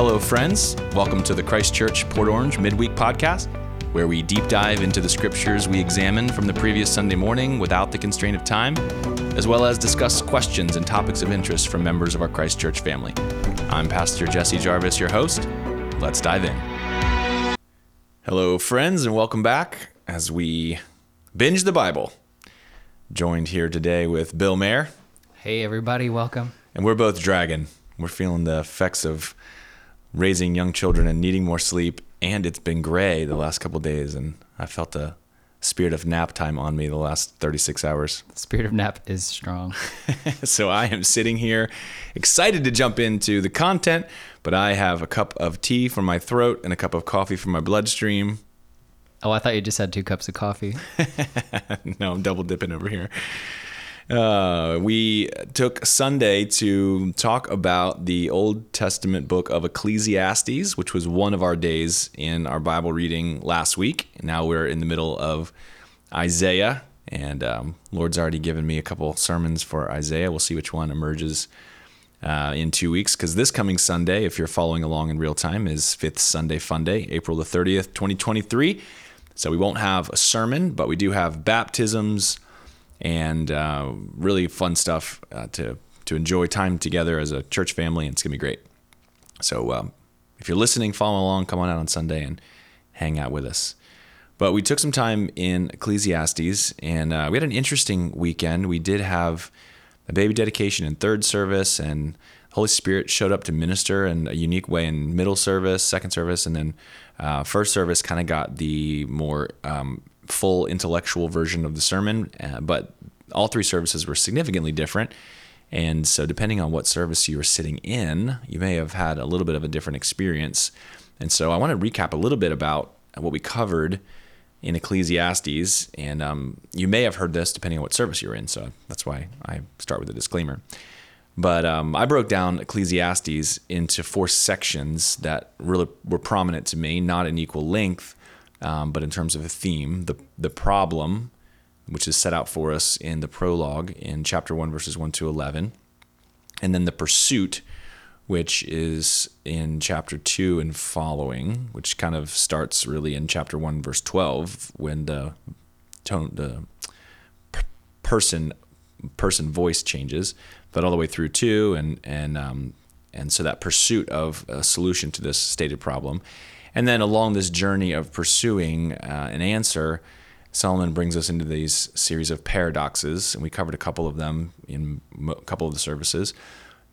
Hello, friends. Welcome to the Christ Church Port Orange Midweek Podcast, where we deep dive into the scriptures we examined from the previous Sunday morning without the constraint of time, as well as discuss questions and topics of interest from members of our Christ Church family. I'm Pastor Jesse Jarvis, your host. Let's dive in. Hello, friends, and welcome back as we binge the Bible. Joined here today with Bill Mayer, Hey, everybody, welcome. and we're both dragging. We're feeling the effects of raising young children and needing more sleep. And it's been gray the last couple days, and I felt the spirit of nap time on me the last 36 hours. The spirit of nap is strong. so I am sitting here excited to jump into the content, but I have a cup of tea for my throat and a cup of coffee for my bloodstream. Oh, I thought you just had two cups of coffee. no, I'm double dipping over here. Uh, we took Sunday to talk about the Old Testament book of Ecclesiastes, which was one of our days in our Bible reading last week. Now we're in the middle of Isaiah, and um, Lord's already given me a couple sermons for Isaiah. We'll see which one emerges uh, in two weeks, because this coming Sunday, if you're following along in real time, is Fifth Sunday Fun Day, April the 30th, 2023. So we won't have a sermon, but we do have baptisms and uh, really fun stuff uh, to to enjoy time together as a church family, and it's gonna be great. So um, if you're listening, follow along, come on out on Sunday and hang out with us. But we took some time in Ecclesiastes, and uh, we had an interesting weekend. We did have a baby dedication in third service, and Holy Spirit showed up to minister in a unique way in middle service, second service, and then uh, first service kind of got the more um, full intellectual version of the sermon. Uh, but all three services were significantly different. And so, depending on what service you were sitting in, you may have had a little bit of a different experience. And so, I want to recap a little bit about what we covered in Ecclesiastes. And um, you may have heard this depending on what service you're in. So, that's why I start with a disclaimer. But um, I broke down Ecclesiastes into four sections that really were prominent to me, not in equal length, um, but in terms of a theme. The, the problem, which is set out for us in the prologue in chapter 1, verses 1 to 11. And then the pursuit, which is in chapter 2 and following, which kind of starts really in chapter 1, verse 12, when the tone, the person person voice changes, but all the way through two, and and um, and so that pursuit of a solution to this stated problem, and then along this journey of pursuing uh, an answer, Solomon brings us into these series of paradoxes, and we covered a couple of them in a couple of the services.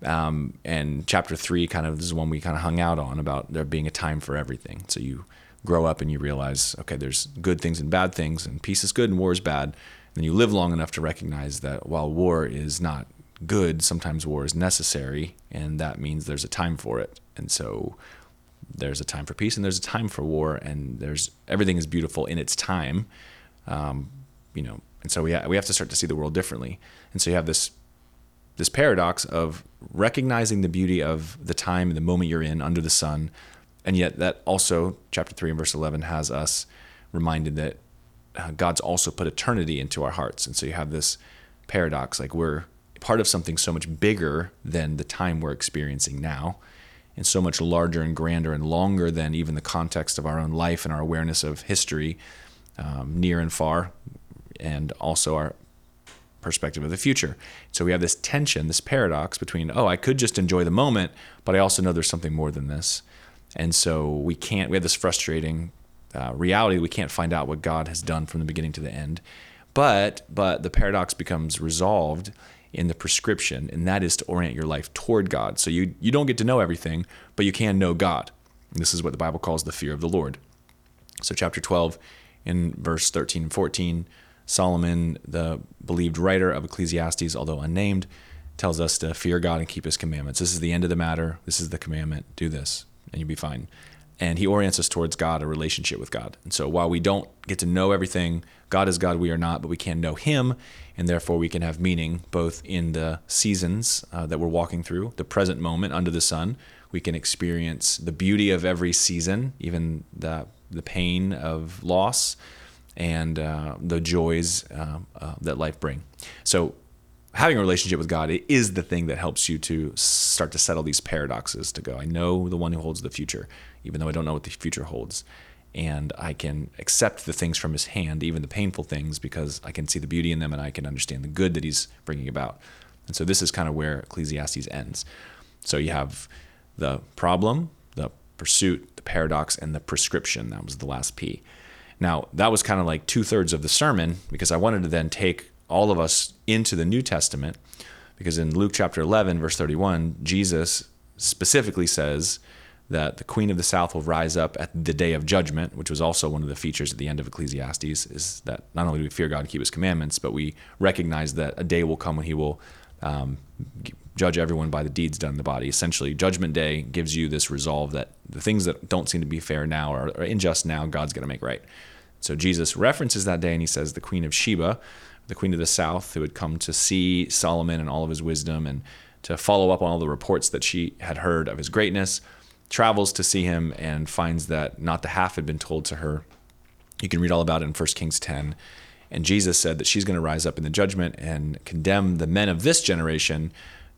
Um, and chapter three kind of this is one we kind of hung out on about there being a time for everything. So you grow up and you realize, okay, there's good things and bad things, and peace is good and war is bad. And you live long enough to recognize that while war is not good, sometimes war is necessary, and that means there's a time for it. And so there's a time for peace and there's a time for war, and there's everything is beautiful in its time. Um, you know, and so we ha- we have to start to see the world differently. And so you have this this paradox of recognizing the beauty of the time and the moment you're in under the sun, and yet that also chapter three and verse eleven has us reminded that uh, God's also put eternity into our hearts, and so you have this paradox like we're part of something so much bigger than the time we're experiencing now and so much larger and grander and longer than even the context of our own life and our awareness of history um, near and far and also our perspective of the future. So we have this tension this paradox between oh i could just enjoy the moment but i also know there's something more than this. And so we can't we have this frustrating uh, reality. We can't find out what god has done from the beginning to the end. But but the paradox becomes resolved in the prescription, and that is to orient your life toward God. So you you don't get to know everything, but you can know God. And this is what the Bible calls the fear of the Lord. So chapter 12 in verse 13 and 14, Solomon, the believed writer of Ecclesiastes, although unnamed, tells us to fear God and keep his commandments. This is the end of the matter. This is the commandment. Do this and you'll be fine. And he orients us towards God, a relationship with God. And so while we don't get to know everything, God is God, we are not, but we can know him and therefore we can have meaning both in the seasons uh, that we're walking through, the present moment under the sun. We can experience the beauty of every season, even the the pain of loss, and uh, the joys uh, uh, that life bring. So, having a relationship with God is the thing that helps you to start to settle these paradoxes to go, I know the one who holds the future, even though I don't know what the future holds. And I can accept the things from his hand, even the painful things, because I can see the beauty in them and I can understand the good that he's bringing about. And so this is kind of where Ecclesiastes ends. So you have the problem, the pursuit, the paradox, and the prescription. That was the last P. Now, that was kind of like two thirds of the sermon because I wanted to then take all of us into the New Testament because in Luke chapter 11, verse 31, Jesus specifically says that the queen of the south will rise up at the day of judgment, which was also one of the features at the end of Ecclesiastes, is that not only do we fear God and keep his commandments, but we recognize that a day will come when he will um, judge everyone by the deeds done in the body. Essentially, Judgment Day gives you this resolve that the things that don't seem to be fair now or, or unjust now, God's going to make right. So Jesus references that day and he says the Queen of Sheba, the Queen of the South, who had come to see Solomon and all of his wisdom and to follow up on all the reports that she had heard of his greatness, travels to see him and finds that not the half had been told to her. You can read all about it in 1 Kings 10. And Jesus said that she's going to rise up in the judgment and condemn the men of this generation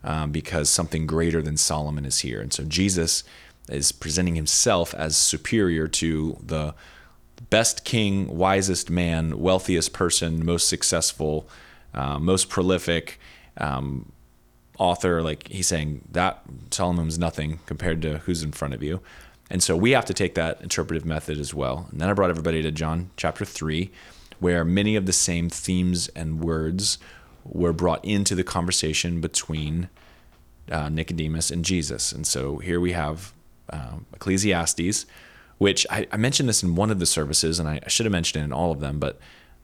um, because something greater than Solomon is here. And so Jesus is presenting himself as superior to the best king, wisest man, wealthiest person, most successful, uh, most prolific um, author. Like he's saying that Solomon's nothing compared to who's in front of you. And so we have to take that interpretive method as well. And then I brought everybody to John chapter 3, where many of the same themes and words were brought into the conversation between uh, Nicodemus and Jesus. And so here we have uh, Ecclesiastes, which I, I, mentioned this in one of the services, and I, I, should have mentioned it in all of them, but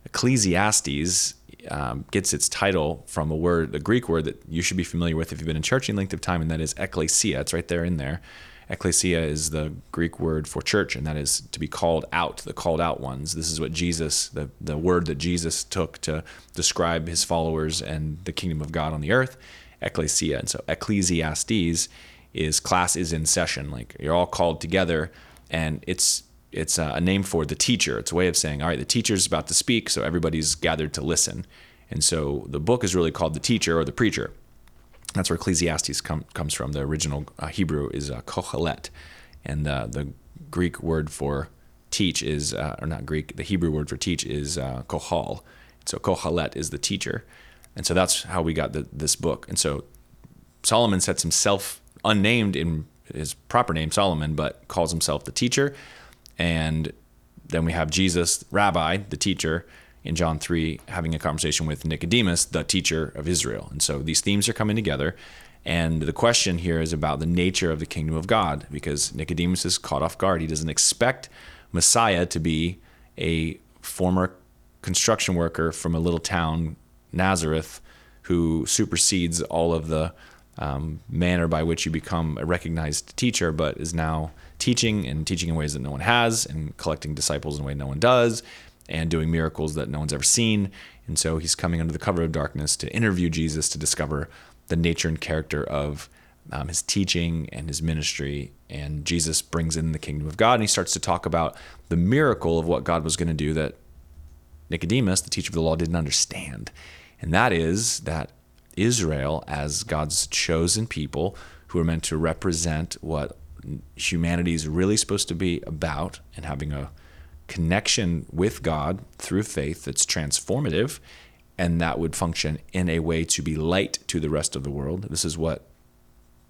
Ecclesiastes um, gets its title from a word, a Greek word that you should be familiar with if you've been in church any length of time, and that is ecclesia. It's right there in there. Ecclesia is the Greek word for church, and that is to be called out, the called out ones. This is what Jesus, the, the word that Jesus took to describe his followers and the kingdom of God on the earth, ecclesia. And so Ecclesiastes is class is in session. Like you're all called together, and it's it's a name for the teacher. It's a way of saying, all right, the teacher's about to speak, so everybody's gathered to listen. And so the book is really called the teacher or the preacher. That's where Ecclesiastes com- comes from. The original uh, Hebrew is uh, kohelet, and uh, the Greek word for teach is, uh, or not Greek, the Hebrew word for teach is uh, kohal. So kohelet is the teacher, and so that's how we got the, this book. And so Solomon sets himself unnamed in his proper name, Solomon, but calls himself the teacher. And then we have Jesus, Rabbi, the teacher, in John 3 having a conversation with Nicodemus, the teacher of Israel. And so these themes are coming together. And the question here is about the nature of the kingdom of God because Nicodemus is caught off guard. He doesn't expect Messiah to be a former construction worker from a little town, Nazareth, who supersedes all of the um, manner by which you become a recognized teacher, but is now teaching and teaching in ways that no one has and collecting disciples in a way no one does and doing miracles that no one's ever seen. And so he's coming under the cover of darkness to interview Jesus to discover the nature and character of um, his teaching and his ministry. And Jesus brings in the kingdom of God and he starts to talk about the miracle of what God was going to do that Nicodemus, the teacher of the law, didn't understand. And that is that Israel, as God's chosen people who are meant to represent what humanity is really supposed to be about and having a connection with God through faith that's transformative and that would function in a way to be light to the rest of the world. This is what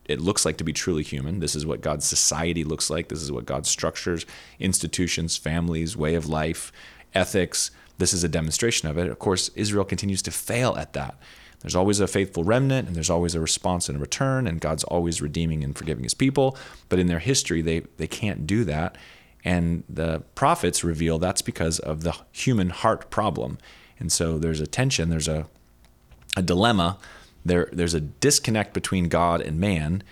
it looks like to be truly human. This is what God's society looks like. This is what God's structures, institutions, families, way of life, ethics. This is a demonstration of it. Of course, Israel continues to fail at that. There's always a faithful remnant, and there's always a response and a return, and God's always redeeming and forgiving his people. But in their history, they, they can't do that. And the prophets reveal that's because of the human heart problem. And so there's a tension, there's a, a dilemma, there, there's a disconnect between God and man.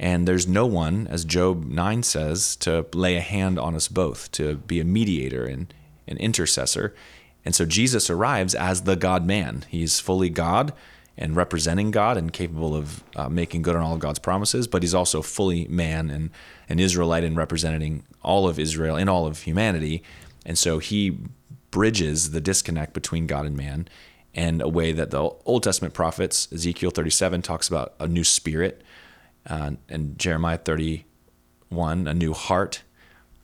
And there's no one, as Job 9 says, to lay a hand on us both, to be a mediator and an intercessor. And so Jesus arrives as the God man. He's fully God and representing God and capable of uh, making good on all God's promises, but he's also fully man and an Israelite and representing all of Israel and all of humanity. And so he bridges the disconnect between God and man. in a way that the Old Testament prophets, Ezekiel 37 talks about a new spirit, uh, and Jeremiah 31, a new heart.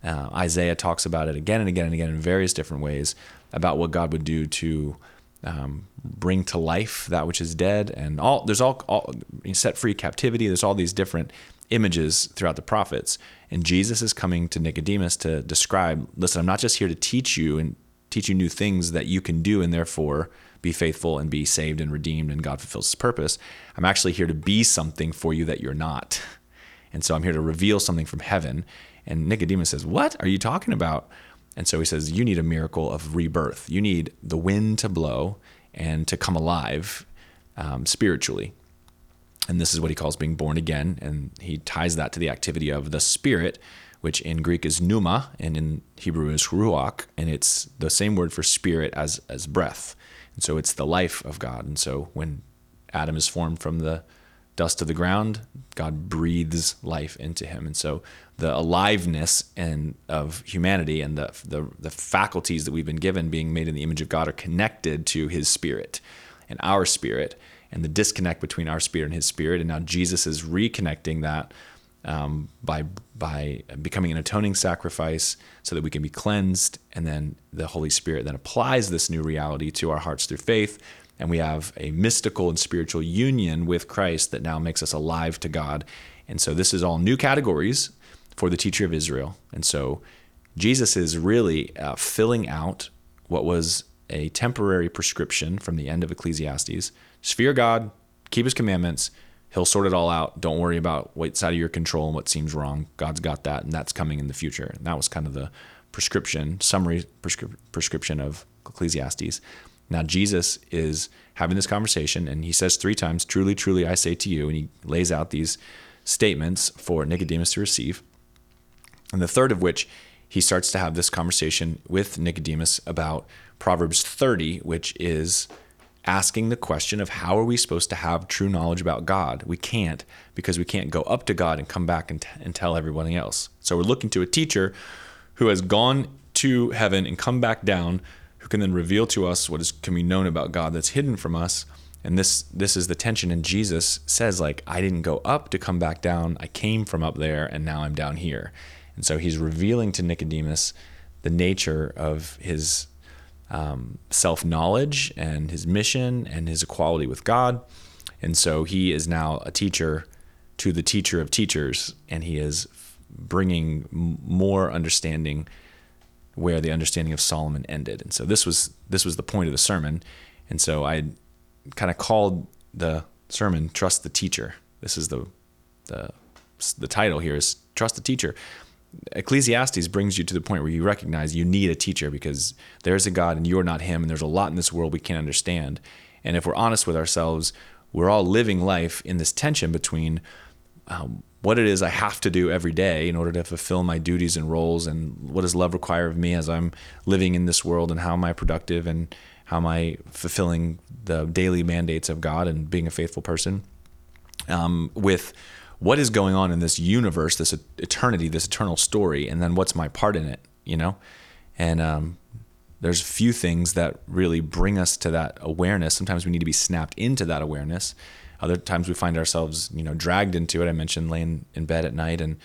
Uh, Isaiah talks about it again and again and again in various different ways about what God would do to um, bring to life that which is dead, and all there's all, all set free captivity. There's all these different images throughout the prophets, and Jesus is coming to Nicodemus to describe. Listen, I'm not just here to teach you and teach you new things that you can do, and therefore be faithful and be saved and redeemed, and God fulfills His purpose. I'm actually here to be something for you that you're not, and so I'm here to reveal something from heaven. And Nicodemus says, "What are you talking about?" And so he says, You need a miracle of rebirth. You need the wind to blow and to come alive um, spiritually. And this is what he calls being born again. And he ties that to the activity of the spirit, which in Greek is pneuma and in Hebrew is ruach. And it's the same word for spirit as, as breath. And so it's the life of God. And so when Adam is formed from the dust of the ground, God breathes life into him. And so the aliveness and of humanity and the, the, the faculties that we've been given being made in the image of God are connected to his spirit and our spirit and the disconnect between our spirit and his spirit. And now Jesus is reconnecting that um, by by becoming an atoning sacrifice so that we can be cleansed and then the holy spirit then applies this new reality to our hearts through faith and we have a mystical and spiritual union with Christ that now makes us alive to God. And so this is all new categories for the teacher of Israel. And so Jesus is really uh, filling out what was a temporary prescription from the end of Ecclesiastes. Just fear God, keep his commandments. He'll sort it all out. Don't worry about what's out of your control and what seems wrong. God's got that, and that's coming in the future. And that was kind of the prescription, summary prescri- prescription of Ecclesiastes. Now, Jesus is having this conversation, and he says three times, Truly, truly, I say to you. And he lays out these statements for Nicodemus to receive. And the third of which, he starts to have this conversation with Nicodemus about Proverbs 30, which is asking the question of how are we supposed to have true knowledge about God? We can't because we can't go up to God and come back and, t- and tell everybody else. So we're looking to a teacher who has gone to heaven and come back down who can then reveal to us what is can be known about God that's hidden from us. And this this is the tension and Jesus says like I didn't go up to come back down. I came from up there and now I'm down here. And so he's revealing to Nicodemus the nature of his um, self knowledge and his mission and his equality with God. And so he is now a teacher to the teacher of teachers, and he is bringing more understanding where the understanding of Solomon ended. And so this was this was the point of the sermon. And so I kind of called the sermon "Trust the Teacher." This is the the the title here is "Trust the Teacher." Ecclesiastes brings you to the point where you recognize you need a teacher because there's a God and you're not him, and there's a lot in this world we can't understand. And if we're honest with ourselves, we're all living life in this tension between um, what it is I have to do every day in order to fulfill my duties and roles, and what does love require of me as I'm living in this world, and how am I productive, and how am I fulfilling the daily mandates of God and being a faithful person, um, with what is going on in this universe, this eternity, this eternal story, and then what's my part in it, you know? And um, there's a few things that really bring us to that awareness. Sometimes we need to be snapped into that awareness. Other times we find ourselves, you know, dragged into it. I mentioned laying in bed at night and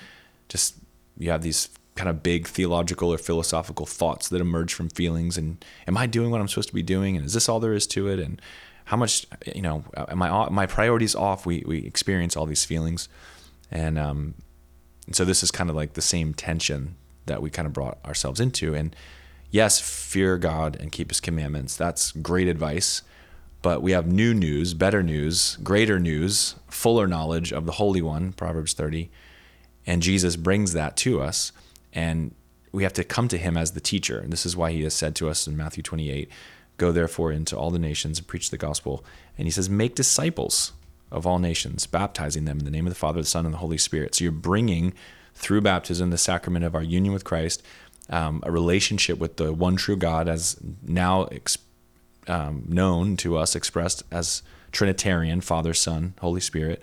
just you have these kind of big theological or philosophical thoughts that emerge from feelings and am I doing what I'm supposed to be doing and is this all there is to it and how much you know am I my priorities off we we experience all these feelings and um and so this is kind of like the same tension that we kind of brought ourselves into and yes fear God and keep his commandments that's great advice but we have new news, better news, greater news, fuller knowledge of the Holy One, Proverbs 30. And Jesus brings that to us. And we have to come to him as the teacher. And this is why he has said to us in Matthew 28 Go therefore into all the nations and preach the gospel. And he says, Make disciples of all nations, baptizing them in the name of the Father, the Son, and the Holy Spirit. So you're bringing through baptism the sacrament of our union with Christ, um, a relationship with the one true God as now experienced um, known to us, expressed as Trinitarian, Father, Son, Holy Spirit.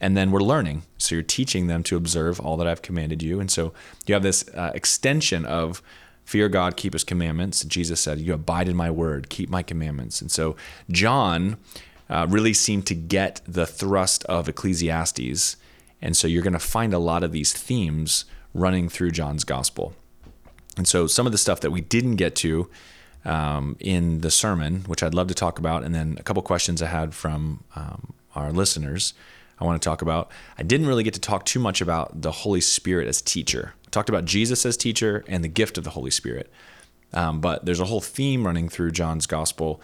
And then we're learning. So you're teaching them to observe all that I've commanded you. And so you have this uh, extension of fear God, keep his commandments. Jesus said, You abide in my word, keep my commandments. And so John uh, really seemed to get the thrust of Ecclesiastes. And so you're going to find a lot of these themes running through John's gospel. And so some of the stuff that we didn't get to um, in the sermon, which I'd love to talk about, and then a couple questions I had from um, our listeners. I want to talk about. I didn't really get to talk too much about the Holy Spirit as teacher. I talked about Jesus as teacher and the gift of the Holy Spirit. Um, but there's a whole theme running through John's gospel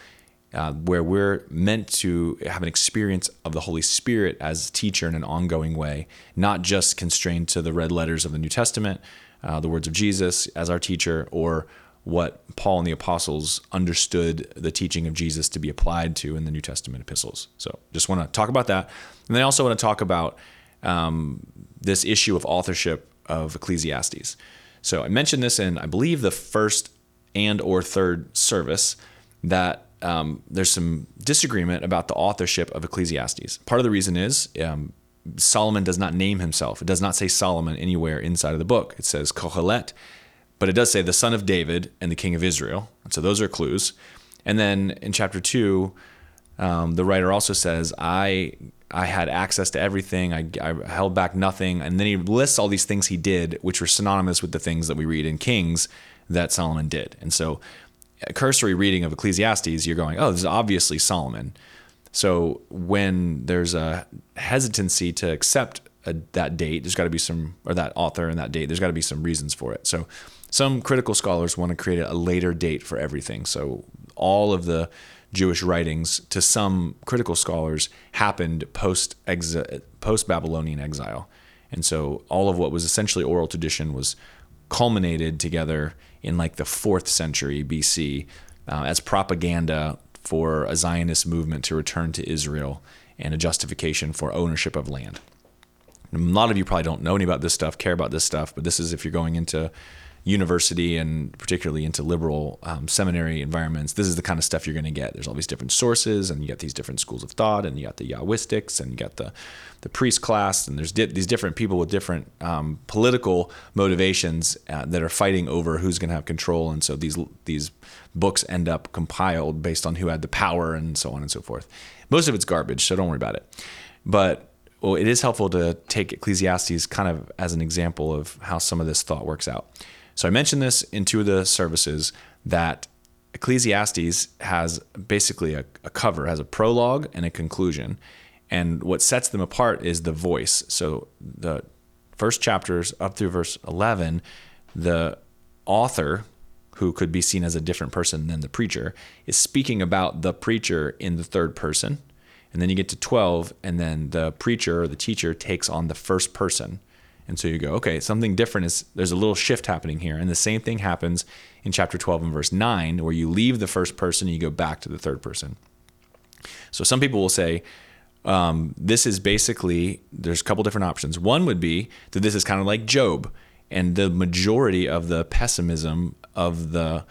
uh, where we're meant to have an experience of the Holy Spirit as teacher in an ongoing way, not just constrained to the red letters of the New Testament, uh, the words of Jesus as our teacher, or what Paul and the apostles understood the teaching of Jesus to be applied to in the New Testament epistles. So just want to talk about that. And then I also want to talk about um, this issue of authorship of Ecclesiastes. So I mentioned this in, I believe, the first and or third service that um, there's some disagreement about the authorship of Ecclesiastes. Part of the reason is um, Solomon does not name himself. It does not say Solomon anywhere inside of the book. It says Kohelet but it does say the son of David and the king of Israel. And so those are clues. And then in chapter two, um, the writer also says, I I had access to everything. I, I, held back nothing. And then he lists all these things he did, which were synonymous with the things that we read in Kings that Solomon did. And so, a cursory reading of Ecclesiastes, you're going, oh, this is obviously Solomon. So, when there's a hesitancy to accept a, that date, there's got to be some, or that author and that date, there's got to be some reasons for it. So, some critical scholars want to create a later date for everything. So all of the Jewish writings, to some critical scholars, happened post post Babylonian exile, and so all of what was essentially oral tradition was culminated together in like the fourth century BC uh, as propaganda for a Zionist movement to return to Israel and a justification for ownership of land. A lot of you probably don't know any about this stuff, care about this stuff, but this is if you're going into university and particularly into liberal um, seminary environments, this is the kind of stuff you're going to get. There's all these different sources, and you got these different schools of thought, and you got the Yahwistics, and you got the the priest class, and there's di- these different people with different um, political motivations uh, that are fighting over who's going to have control, and so these these books end up compiled based on who had the power, and so on and so forth. Most of it's garbage, so don't worry about it. But well, it is helpful to take Ecclesiastes kind of as an example of how some of this thought works out. So I mentioned this in two of the services that Ecclesiastes has basically a, a, cover, has a prologue and a conclusion. And what sets them apart is the voice. So the first chapters up through verse 11, the author, who could be seen as a different person than the preacher, is speaking about the preacher in the third person. And then you get to 12, and then the preacher or the teacher takes on the first person. And so you go, okay, something different is there's a little shift happening here. And the same thing happens in chapter 12 and verse 9, where you leave the first person and you go back to the third person. So some people will say, um, this is basically, there's a couple different options. One would be that this is kind of like Job, and the majority of the pessimism of the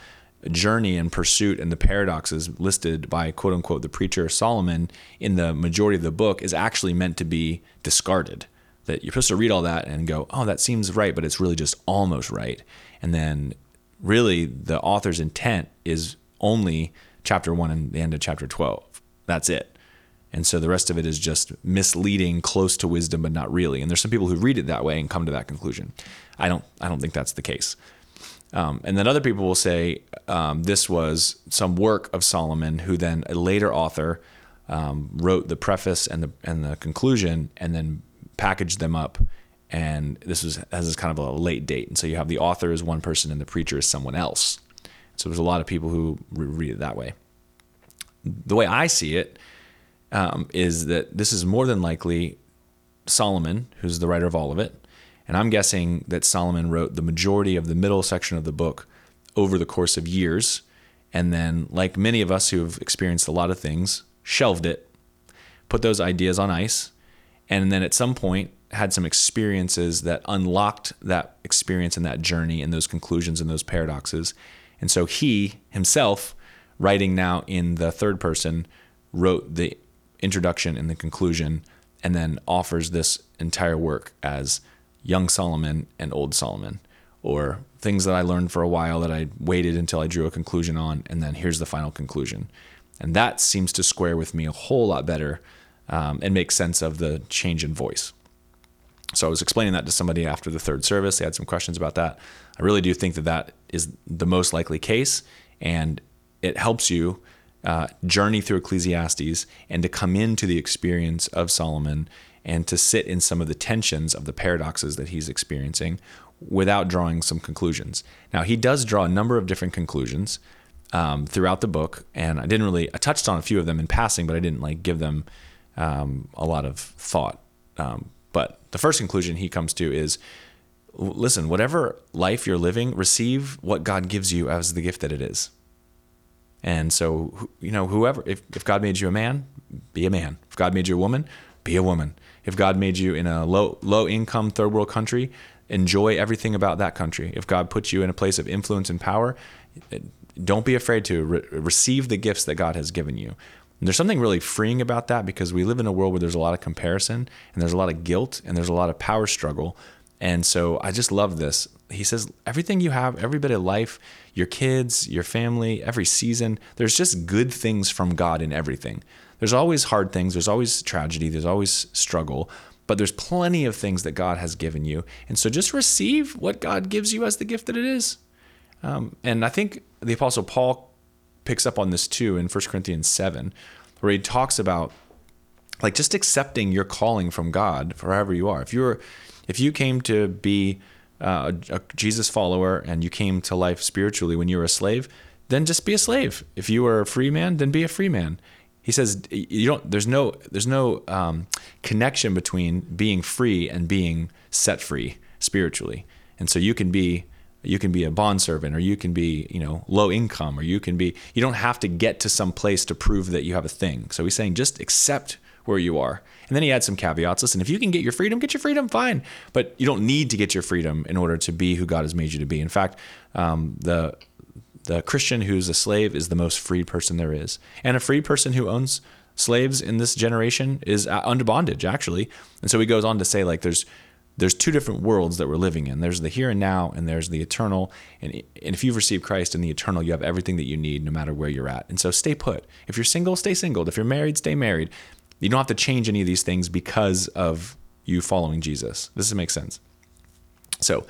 journey and pursuit and the paradoxes listed by quote unquote the preacher Solomon in the majority of the book is actually meant to be discarded that you're supposed to read all that and go, oh, that seems right, but it's really just almost right. And then really the author's intent is only chapter one and the end of chapter 12. That's it. And so the rest of it is just misleading, close to wisdom, but not really. And there's some people who read it that way and come to that conclusion. I don't. I don't think that's the case. Um, and then other people will say um, this was some work of Solomon, who then a later author um, wrote the preface and the and the conclusion, and then packaged them up and this was as is kind of a late date. And so you have the author is one person and the preacher is someone else. So there's a lot of people who read it that way. The way i see it um, is that this is more than likely solomon who's the writer of all of it. And i'm guessing that solomon wrote the majority of the middle section of the book over the course of years. And then like many of us who've experienced a lot of things shelved it put those ideas on ice and then at some point had some experiences that unlocked that experience and that journey and those conclusions and those paradoxes. And so he himself, writing now in the third person, wrote the introduction and the conclusion, and then offers this entire work as young Solomon and old Solomon, or things that I learned for a while that I waited until I drew a conclusion on, and then here's the final conclusion. And that seems to square with me a whole lot better um, and make sense of the change in voice. So I was explaining that to somebody after the third service. They had some questions about that. I really do think that that is the most likely case, and it helps you uh, journey through Ecclesiastes and to come into the experience of Solomon and to sit in some of the tensions of the paradoxes that he's experiencing without drawing some conclusions. Now, he does draw a number of different conclusions um, throughout the book, and I didn't really, I touched on a few of them in passing, but I didn't like give them um, a lot of thought. Um, but the first conclusion he comes to is listen, whatever life you're living, receive what God gives you as the gift that it is. And so, you know, whoever, if, if God made you a man, be a man. If God made you a woman, be a woman. If God made you in a low low income third world country, enjoy everything about that country. If God puts you in a place of influence and power, don't be afraid to re- receive the gifts that God has given you. And there's something really freeing about that because we live in a world where there's a lot of comparison and there's a lot of guilt and there's a lot of power struggle. And so I just love this. He says, everything you have, every bit of life, your kids, your family, every season, there's just good things from God in everything. There's always hard things, there's always tragedy, there's always struggle, but there's plenty of things that God has given you. And so just receive what God gives you as the gift that it is. Um, and I think the Apostle Paul picks up on this too in 1 Corinthians 7, where he talks about like just accepting your calling from God for however you are. If you're if you came to be uh, a, a Jesus follower and you came to life spiritually when you were a slave, then just be a slave. If you were a free man, then be a free man. He says you don't. There's no. There's no um, connection between being free and being set free spiritually. And so you can be you can be a bond servant or you can be you know low income or you can be you don't have to get to some place to prove that you have a thing. So he's saying just accept where you are. And then he adds some caveats. Listen if you can get your freedom get your freedom fine. But you don't need to get your freedom in order to be who god has made you to be. In fact um, the the christian who's a slave is the most free person there is. And a free person who owns slaves in this generation is uh, under bondage actually. And so he goes on to say like there's there's two different worlds that we're living in. There's the here and now, and there's the eternal. And, and if you've received Christ in the eternal, you have everything that you need, no matter where you're at. And so stay put. If you're single, stay single. If you're married, stay married. You don't have to change any of these things because of you following Jesus. This makes sense. So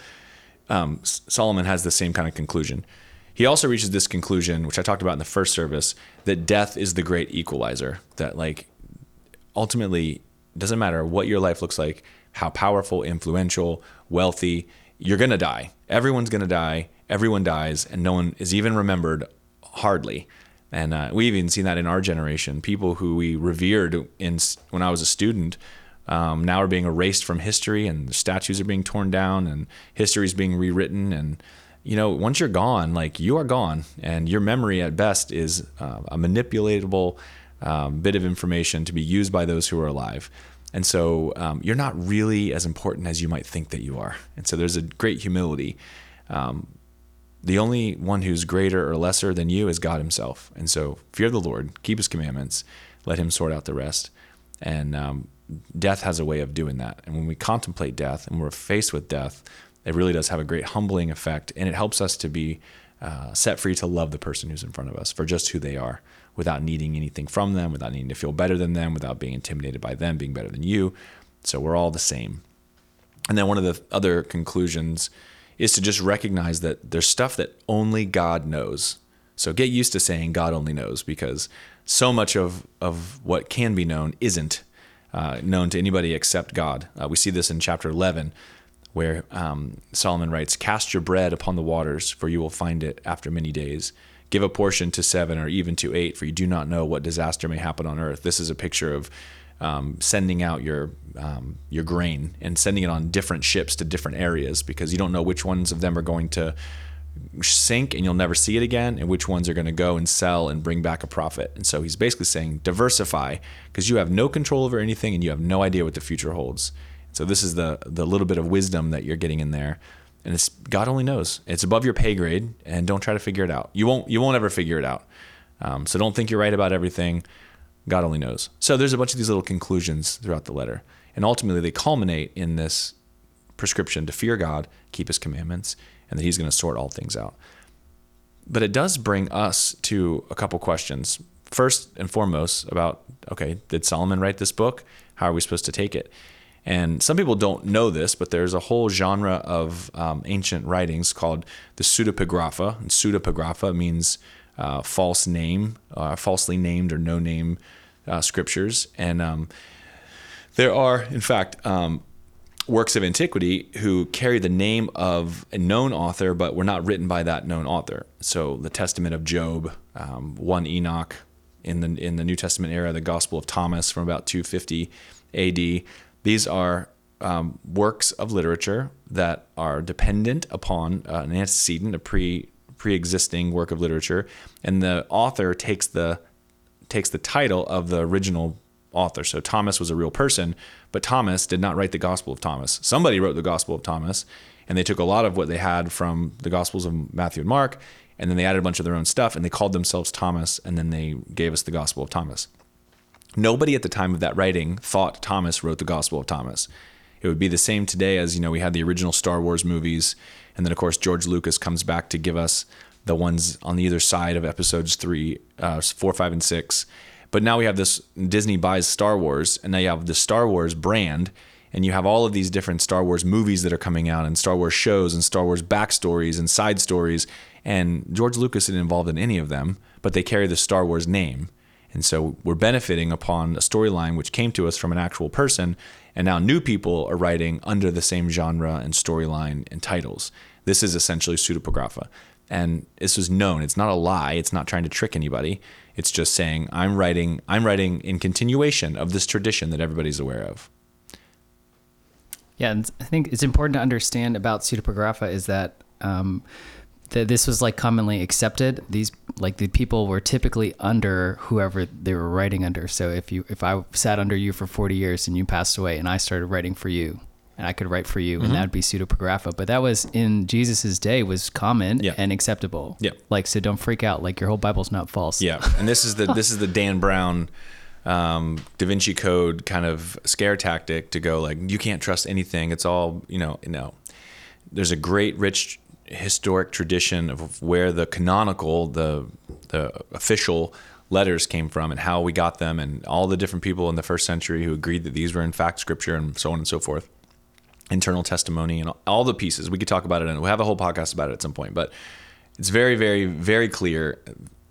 um, Solomon has the same kind of conclusion. He also reaches this conclusion, which I talked about in the first service, that death is the great equalizer. That like ultimately doesn't matter what your life looks like how powerful, influential, wealthy, you're going to die. Everyone's going to die. Everyone dies, and no one is even remembered, hardly. And uh, we've even seen that in our generation. People who we revered in when I was a student um, now are being erased from history, and statues are being torn down, and history is being rewritten. And you know, once you're gone, like you are gone, and your memory at best is uh, a manipulatable um, bit of information to be used by those who are alive. And so um, you're not really as important as you might think that you are. And so there's a great humility. Um, the only one who's greater or lesser than you is God Himself. And so fear the Lord, keep His commandments, let Him sort out the rest. And um, death has a way of doing that. And when we contemplate death and we're faced with death, it really does have a great humbling effect. And it helps us to be uh, set free to love the person who's in front of us for just who they are without needing anything from them, without needing to feel better than them, without being intimidated by them being better than you. So we're all the same. And then one of the other conclusions is to just recognize that there's stuff that only God knows. So get used to saying God only knows because so much of, of what can be known isn't uh, known to anybody except God. Uh, we see this in chapter 11 where um, Solomon writes, Cast your bread upon the waters, for you will find it after many days. Give a portion to seven or even to eight, for you do not know what disaster may happen on earth. This is a picture of um, sending out your um, your grain and sending it on different ships to different areas because you don't know which ones of them are going to sink and you'll never see it again, and which ones are going to go and sell and bring back a profit. And so he's basically saying diversify because you have no control over anything and you have no idea what the future holds. So this is the the little bit of wisdom that you're getting in there and it's God only knows. It's above your pay grade, and don't try to figure it out. You won't you won't ever figure it out. Um, so don't think you're right about everything. God only knows. So there's a bunch of these little conclusions throughout the letter, and ultimately they culminate in this prescription to fear God, keep his commandments, and that he's going to sort all things out. But it does bring us to a couple questions. First and foremost, about okay, did Solomon write this book? How are we supposed to take it? And some people don't know this, but there's a whole genre of um, ancient writings called the pseudepigrapha. And pseudepigrapha means uh, false name, uh, falsely named or no name uh, scriptures. And um, there are, in fact, um, works of antiquity who carry the name of a known author, but were not written by that known author. So the Testament of Job, um, one Enoch, in the in the New Testament era, the Gospel of Thomas from about 250 A.D. These are um, works of literature that are dependent upon uh, an antecedent, a pre pre-existing work of literature, and the author takes the takes the title of the original author. So Thomas was a real person, but Thomas did not write the Gospel of Thomas. Somebody wrote the Gospel of Thomas, and they took a lot of what they had from the Gospels of Matthew and Mark, and then they added a bunch of their own stuff, and they called themselves Thomas, and then they gave us the Gospel of Thomas. Nobody at the time of that writing thought Thomas wrote the Gospel of Thomas. It would be the same today as you know we had the original Star Wars movies, and then of course George Lucas comes back to give us the ones on the either side of episodes three, uh, four, five, and six. But now we have this Disney buys Star Wars, and now you have the Star Wars brand, and you have all of these different Star Wars movies that are coming out, and Star Wars shows, and Star Wars backstories, and side stories. And George Lucas isn't involved in any of them, but they carry the Star Wars name. And so we're benefiting upon a storyline which came to us from an actual person, and now new people are writing under the same genre and storyline and titles. This is essentially pseudepigrapha. And this is known. It's not a lie. It's not trying to trick anybody. It's just saying I'm writing I'm writing in continuation of this tradition that everybody's aware of. Yeah, and I think it's important to understand about pseudepigrapha is that um, that this was like commonly accepted. These like the people were typically under whoever they were writing under. So if you if I sat under you for 40 years and you passed away and I started writing for you and I could write for you Mm-hmm. and that would be pseudepigrapha. But that was in Jesus's day was common Yeah. and acceptable. Yeah. Like so don't freak out like your whole Bible's not false. Yeah, and this is the this is the Dan Brown um, Da Vinci Code kind of scare tactic to go like you can't trust anything. It's all you know. No, there's a great rich historic tradition of where the canonical, the the official letters came from and how we got them and all the different people in the first century who agreed that these were in fact scripture and so on and so forth internal testimony and all the pieces. We could talk about it and we'll have a whole podcast about it at some point, but it's very, very, very clear,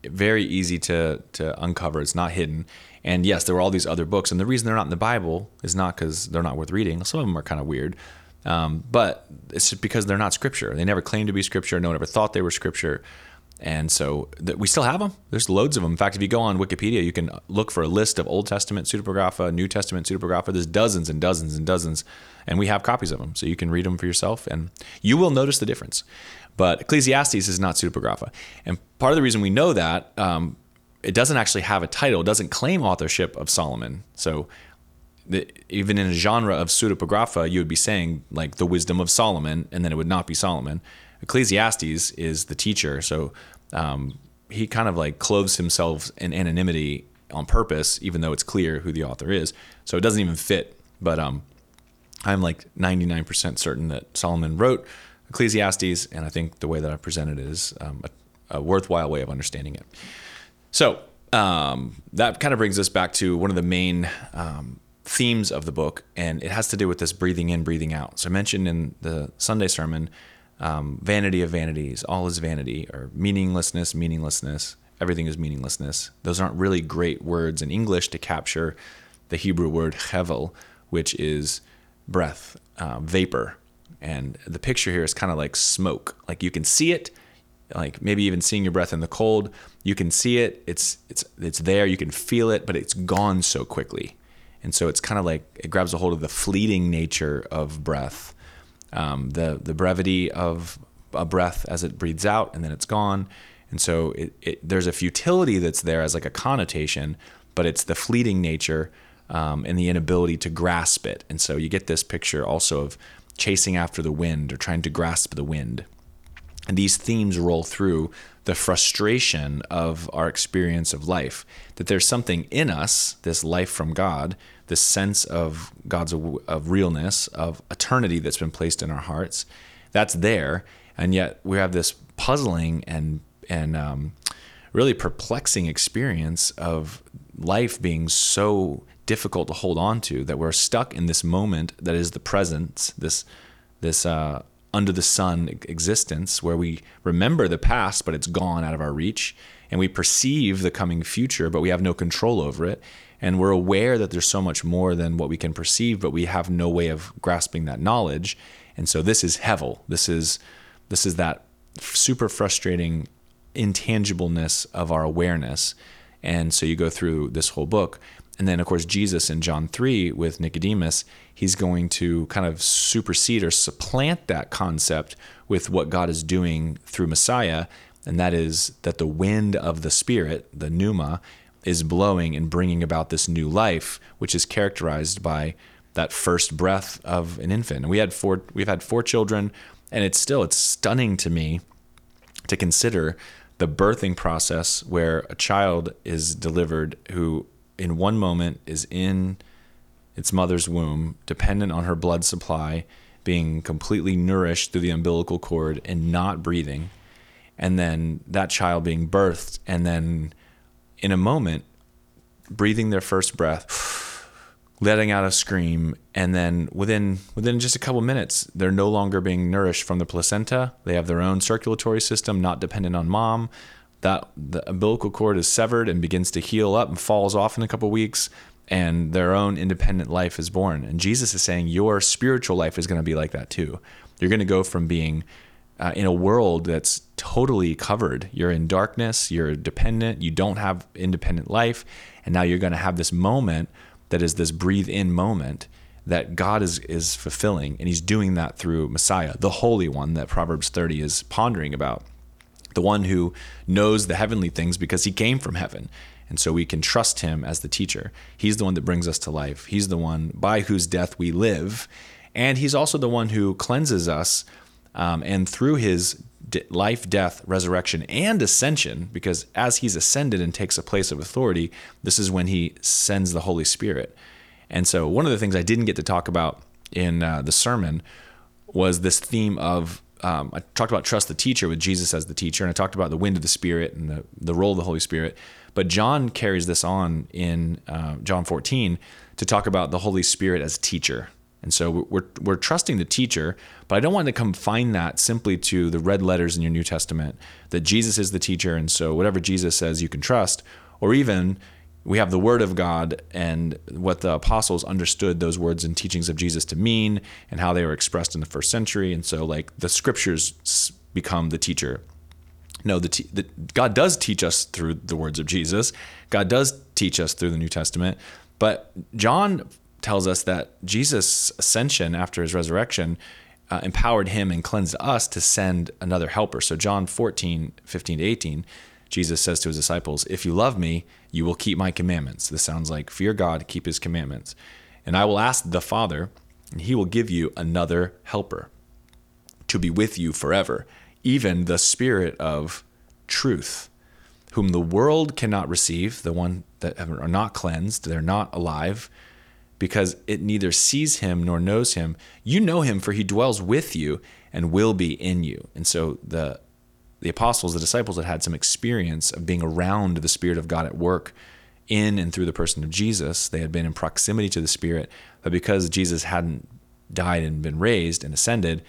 very easy to, to uncover. It's not hidden. And yes, there were all these other books. And the reason they're not in the Bible is not because they're not worth reading. Some of them are kind of weird. Um, but it's because they're not scripture. They never claimed to be scripture. No one ever thought they were scripture. And so th- we still have them. There's loads of them. In fact, if you go on Wikipedia, you can look for a list of Old Testament pseudepigrapha, New Testament pseudepigrapha. There's dozens and dozens and dozens, and we have copies of them, so you can read them for yourself, and you will notice the difference. But Ecclesiastes is not pseudepigrapha, and part of the reason we know that um, it doesn't actually have a title, it doesn't claim authorship of Solomon. So even in a genre of pseudepigrapha, you would be saying like the wisdom of Solomon, and then it would not be Solomon. Ecclesiastes is the teacher, so um, he kind of like clothes himself in anonymity on purpose, even though it's clear who the author is. So it doesn't even fit. But um, I'm like 99% certain that Solomon wrote Ecclesiastes, and I think the way that I presented it is um, a, a worthwhile way of understanding it. So um, that kind of brings us back to one of the main um, themes of the book, and it has to do with this breathing in, breathing out. So I mentioned in the Sunday sermon, um, vanity of vanities, all is vanity, or meaninglessness, meaninglessness, everything is meaninglessness. Those aren't really great words in English to capture the Hebrew word hevel, which is breath, uh, vapor. And the picture here is kind of like smoke. Like you can see it, like maybe even seeing your breath in the cold. You can see it. It's it's it's there. You can feel it, but it's gone so quickly. And so it's kind of like it grabs a hold of the fleeting nature of breath, um, the the brevity of a breath as it breathes out and then it's gone. And so it, it there's a futility that's there as like a connotation, but it's the fleeting nature um, and the inability to grasp it. And so you get this picture also of chasing after the wind or trying to grasp the wind. And these themes roll through the frustration of our experience of life that there's something in us, this life from God, this sense of God's of realness, of eternity that's been placed in our hearts. That's there, and yet we have this puzzling and and um, really perplexing experience of life being so difficult to hold on to that we're stuck in this moment that is the present, this this uh, under the sun existence where we remember the past, but it's gone out of our reach, and we perceive the coming future, but we have no control over it. And we're aware that there's so much more than what we can perceive, but we have no way of grasping that knowledge. And so this is hevel. This is this is that super frustrating intangibleness of our awareness. And so you go through this whole book. And then, of course, Jesus in John 3 with Nicodemus, he's going to kind of supersede or supplant that concept with what God is doing through Messiah. And that is that the wind of the Spirit, the pneuma, is blowing and bringing about this new life, which is characterized by that first breath of an infant. And we had four, we've had four children, and it's still, it's stunning to me to consider the birthing process where a child is delivered who in one moment is in its mother's womb dependent on her blood supply being completely nourished through the umbilical cord and not breathing and then that child being birthed and then in a moment breathing their first breath letting out a scream and then within within just a couple minutes they're no longer being nourished from the placenta. They have their own circulatory system not dependent on mom. That the umbilical cord is severed and begins to heal up and falls off in a couple weeks and their own independent life is born. And jesus is saying your spiritual life is going to be like that too. You're going to go from being uh, in a world that's totally covered you're in darkness you're dependent you don't have independent life and now you're going to have this moment that is this breathe in moment that God is is fulfilling and he's doing that through Messiah, the holy one that Proverbs 30 is pondering about. The one who knows the heavenly things because he came from heaven. And so we can trust him as the teacher. He's the one that brings us to life. He's the one by whose death we live. And he's also the one who cleanses us. Um, and through his life, death, resurrection, and ascension, because as he's ascended and takes a place of authority, this is when he sends the Holy Spirit. And so, one of the things I didn't get to talk about in uh, the sermon was this theme of um, I talked about trust the teacher with Jesus as the teacher, and I talked about the wind of the Spirit and the, the role of the Holy Spirit. But John carries this on in uh, John 14 to talk about the Holy Spirit as teacher. And so we're, we're trusting the teacher, but I don't want to confine that simply to the red letters in your New Testament that Jesus is the teacher, and so whatever Jesus says you can trust, or even we have the Word of God and what the apostles understood those words and teachings of Jesus to mean and how they were expressed in the first century. And so, like, the scriptures become the teacher. No, the, the, God does teach us through the words of Jesus. God does teach us through the New Testament. But John tells us that Jesus' ascension after his resurrection uh, empowered him and cleansed us to send another helper. So, John 14, 15 to 18, Jesus says to his disciples, If you love me, you will keep my commandments. This sounds like fear God, keep his commandments. And I will ask the Father, and he will give you another helper to be with you forever, even the Spirit of truth, whom the world cannot receive, the one that are not cleansed, they're not alive because it neither sees him nor knows him. You know him, for he dwells with you and will be in you. And so the the apostles, the disciples had had some experience of being around the Spirit of God at work in and through the person of Jesus. They had been in proximity to the Spirit, but because Jesus hadn't died and been raised and ascended,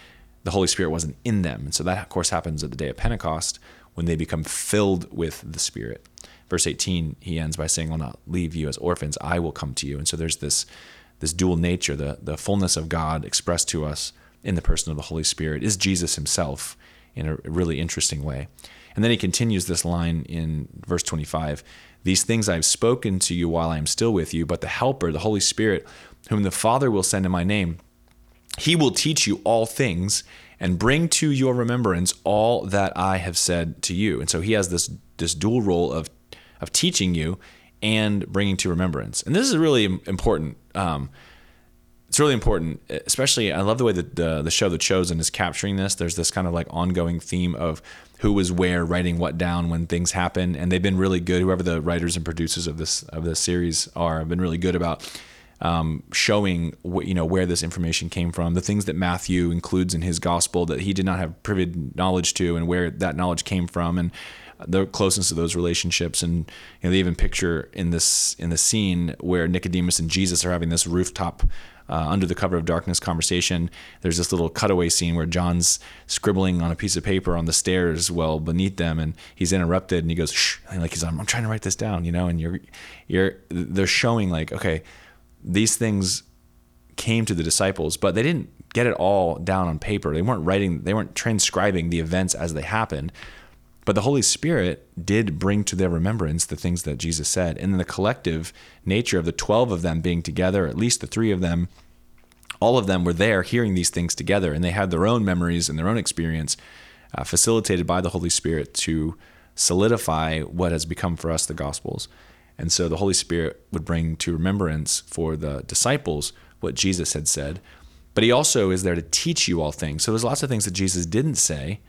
the Holy Spirit wasn't in them. And so that, of course, happens at the day of Pentecost when they become filled with the Spirit verse 18 he ends by saying i'll not leave you as orphans i will come to you and so there's this this dual nature the the fullness of god expressed to us in the person of the holy spirit is jesus himself in a really interesting way and then he continues this line in verse 25 these things i've spoken to you while i am still with you but the helper the holy spirit whom the father will send in my name he will teach you all things and bring to your remembrance all that I have said to you. And so he has this this dual role of of teaching you and bringing to remembrance. And this is really important. Um, it's really important, especially. I love the way that the the show The Chosen is capturing this. There's this kind of like ongoing theme of who was where, writing what down when things happen, and they've been really good. Whoever the writers and producers of this of this series are, have been really good about um, showing you know where this information came from, the things that Matthew includes in his gospel that he did not have privy knowledge to, and where that knowledge came from, and the closeness of those relationships. And you know, they even picture in this in the scene where Nicodemus and Jesus are having this rooftop. Uh, under the cover of darkness conversation there's this little cutaway scene where john's scribbling on a piece of paper on the stairs well beneath them and he's interrupted and he goes Shh, like he's I'm, I'm trying to write this down you know and you're you're they're showing like okay these things came to the disciples, but they didn't get it all down on paper. They weren't writing, they weren't transcribing the events as they happened. But the Holy Spirit did bring to their remembrance the things that Jesus said. And then the collective nature of the 12 of them being together, at least the three of them, all of them were there hearing these things together. And they had their own memories and their own experience uh, facilitated by the Holy Spirit to solidify what has become for us the Gospels. And so the Holy Spirit would bring to remembrance for the disciples what Jesus had said. But he also is there to teach you all things. So there's lots of things that Jesus didn't say,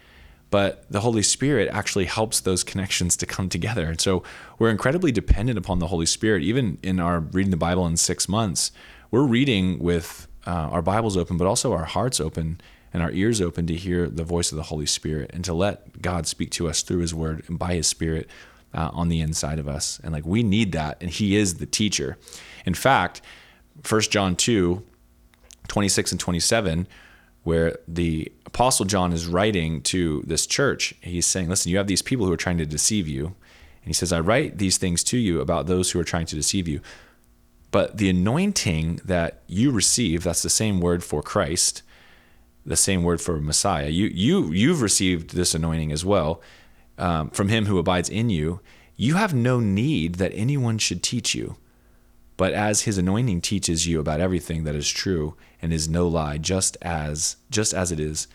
but the Holy Spirit actually helps those connections to come together. And so we're incredibly dependent upon the Holy Spirit. Even in our reading the Bible in six months, we're reading with uh, our Bibles open, but also our hearts open and our ears open to hear the voice of the Holy Spirit and to let God speak to us through His Word and by His Spirit uh, on the inside of us. And like we need that, and He is the teacher. In fact, 1 John 2 26 and 27, where the Apostle John is writing to this church, he's saying, Listen, you have these people who are trying to deceive you. And he says, I write these things to you about those who are trying to deceive you. But the anointing that you receive, that's the same word for Christ, the same word for Messiah. You you you've received this anointing as well um, from him who abides in you, you have no need that anyone should teach you. But as his anointing teaches you about everything that is true and is no lie, just as just as it is,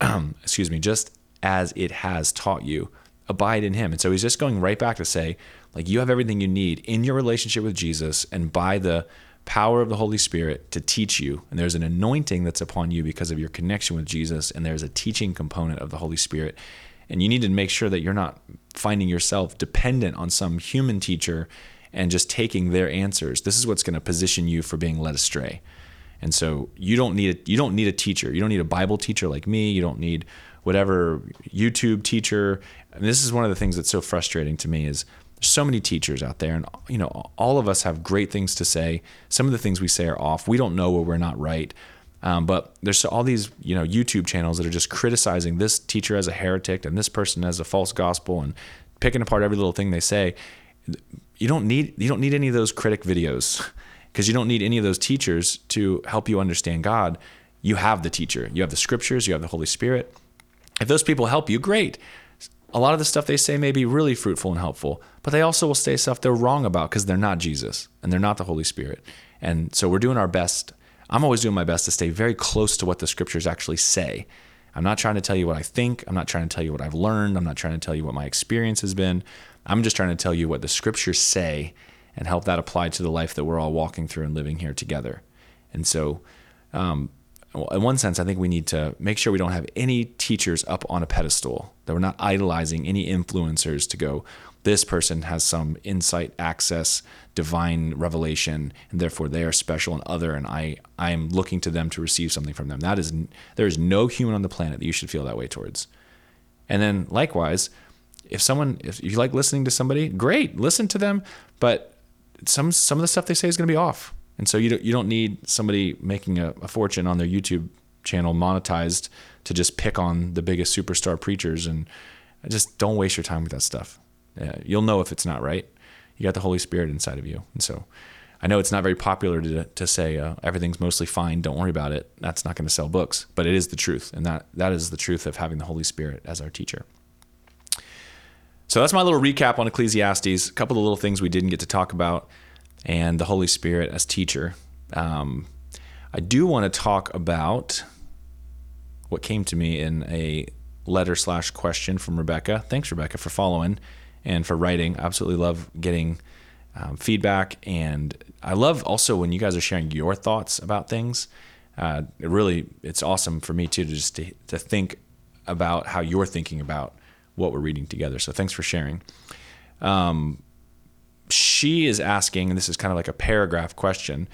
excuse me, just as it has taught you, abide in him. And so he's just going right back to say, like you have everything you need in your relationship with Jesus and by the power of the Holy Spirit to teach you. And there's an anointing that's upon you because of your connection with Jesus, and there's a teaching component of the Holy Spirit. And you need to make sure that you're not finding yourself dependent on some human teacher and just taking their answers. This is what's going to position you for being led astray. And so you don't need a, you don't need a teacher. You don't need a Bible teacher like me. You don't need whatever YouTube teacher. And this is one of the things that's so frustrating to me is there's so many teachers out there and you know all of us have great things to say. Some of the things we say are off. We don't know where we're not right. Um, but there's all these, you know, YouTube channels that are just criticizing this teacher as a heretic and this person as a false gospel and picking apart every little thing they say. You don't need you don't need any of those critic videos because you don't need any of those teachers to help you understand God. You have the teacher. You have the scriptures. You have the Holy Spirit. If those people help you, great. A lot of the stuff they say may be really fruitful and helpful, but they also will say stuff they're wrong about because they're not Jesus and they're not the Holy Spirit. And so we're doing our best I'm always doing my best to stay very close to what the scriptures actually say. I'm not trying to tell you what I think. I'm not trying to tell you what I've learned. I'm not trying to tell you what my experience has been. I'm just trying to tell you what the scriptures say and help that apply to the life that we're all walking through and living here together. And so, um, in one sense, I think we need to make sure we don't have any teachers up on a pedestal, that we're not idolizing any influencers to go, this person has some insight, access, divine revelation, and therefore they are special and other, and I I am looking to them to receive something from them. That is there is no human on the planet that you should feel that way towards. And then likewise, if someone if you like listening to somebody, great, listen to them, but some some of the stuff they say is going to be off, and so you don't you don't need somebody making a, a fortune on their YouTube channel monetized to just pick on the biggest superstar preachers and just don't waste your time with that stuff. Uh, you'll know if it's not right. You got the Holy Spirit inside of you. And so I know it's not very popular to, to say uh, everything's mostly fine, don't worry about it. That's not going to sell books, but it is the truth. And that, that is the truth of having the Holy Spirit as our teacher. So that's my little recap on Ecclesiastes. A couple of little things we didn't get to talk about, and the Holy Spirit as teacher. Um, I do want to talk about what came to me in a letter slash question from Rebecca. Thanks, Rebecca, for following and for writing. Absolutely love getting um, feedback, and I love also when you guys are sharing your thoughts about things. Uh, it really, it's awesome for me too to just to, to think about how you're thinking about what we're reading together. So thanks for sharing. Um, she is asking, and this is kind of like a paragraph question.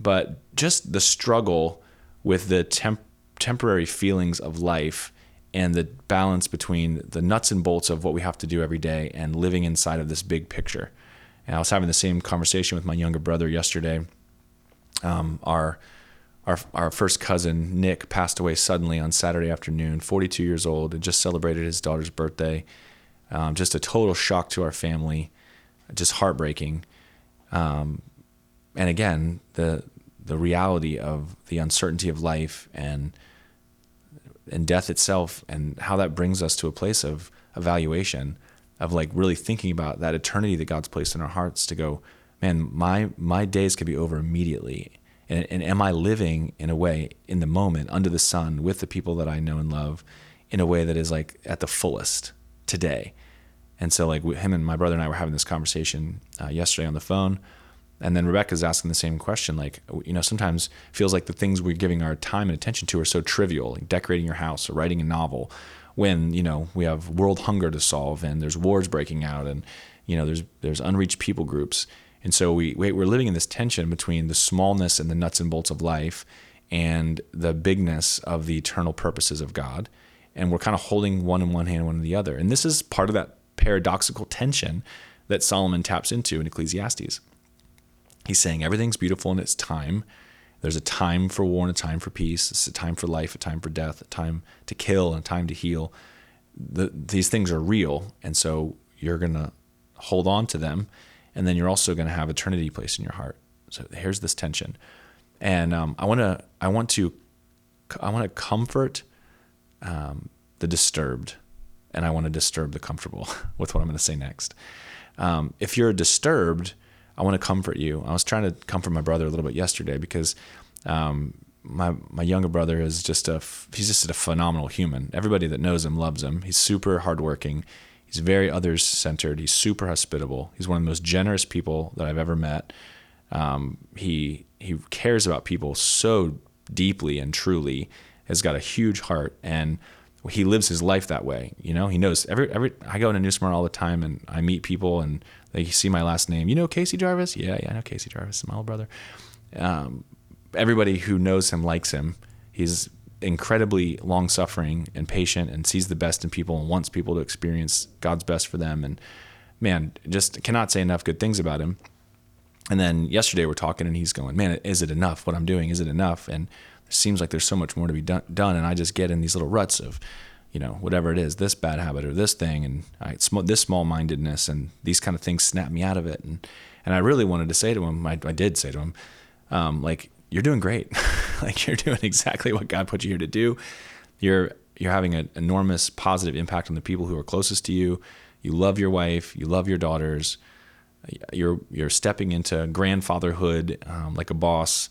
but just the struggle with the temp- temporary feelings of life and the balance between the nuts and bolts of what we have to do every day and living inside of this big picture. And I was having the same conversation with my younger brother yesterday. Um, our our our first cousin Nick passed away suddenly on Saturday afternoon, 42 years old, and just celebrated his daughter's birthday. Um, just a total shock to our family, just heartbreaking. Um, and again, the the reality of the uncertainty of life and and death itself, and how that brings us to a place of evaluation, of like really thinking about that eternity that God's placed in our hearts. To go, man, my my days could be over immediately and, and am I living in a way in the moment under the sun with the people that I know and love in a way that is like at the fullest today? And so like him and my brother and I were having this conversation uh, yesterday on the phone. And then Rebecca's asking the same question, like, you know, sometimes feels like the things we're giving our time and attention to are so trivial, like decorating your house or writing a novel, when you know we have world hunger to solve and there's wars breaking out and you know there's there's unreached people groups and so we, we're living in this tension between the smallness and the nuts and bolts of life and the bigness of the eternal purposes of God. And we're kind of holding one in one hand, one in the other. And this is part of that paradoxical tension that Solomon taps into in Ecclesiastes. He's saying everything's beautiful in its time. There's a time for war and a time for peace. It's a time for life, a time for death, a time to kill, and a time to heal. The, these things are real. And so you're going to hold on to them and then you're also going to have eternity placed in your heart. So here's this tension, and um, I want to I want to I want to comfort um, the disturbed, and I want to disturb the comfortable with what I'm going to say next. Um, if you're disturbed, I want to comfort you. I was trying to comfort my brother a little bit yesterday because um, my my younger brother is just a he's just a phenomenal human. Everybody that knows him loves him. He's super hardworking. He's very others centered. He's super hospitable. He's one of the most generous people that I've ever met. Um, he he cares about people so deeply and truly. Has got a huge heart and he lives his life that way. You know, he knows every every. I go into New Smyrna all the time and I meet people and they see my last name. You know Casey Jarvis? Yeah, yeah, I know Casey Jarvis, my old brother. Um, everybody who knows him likes him. He's incredibly long suffering and patient and sees the best in people and wants people to experience God's best for them. And man, just cannot say enough good things about him. And then yesterday we're talking and he's going, man, is it enough? What I'm doing, is it enough? And it seems like there's so much more to be done. done and I just get in these little ruts of, you know, whatever it is, this bad habit or this thing, and I, this small mindedness and these kind of things snap me out of it. And, and I really wanted to say to him, I, I did say to him, um, like, you're doing great. like you're doing exactly what God put you here to do. You're you're having an enormous positive impact on the people who are closest to you. You love your wife. You love your daughters. You're you're stepping into grandfatherhood um, like a boss.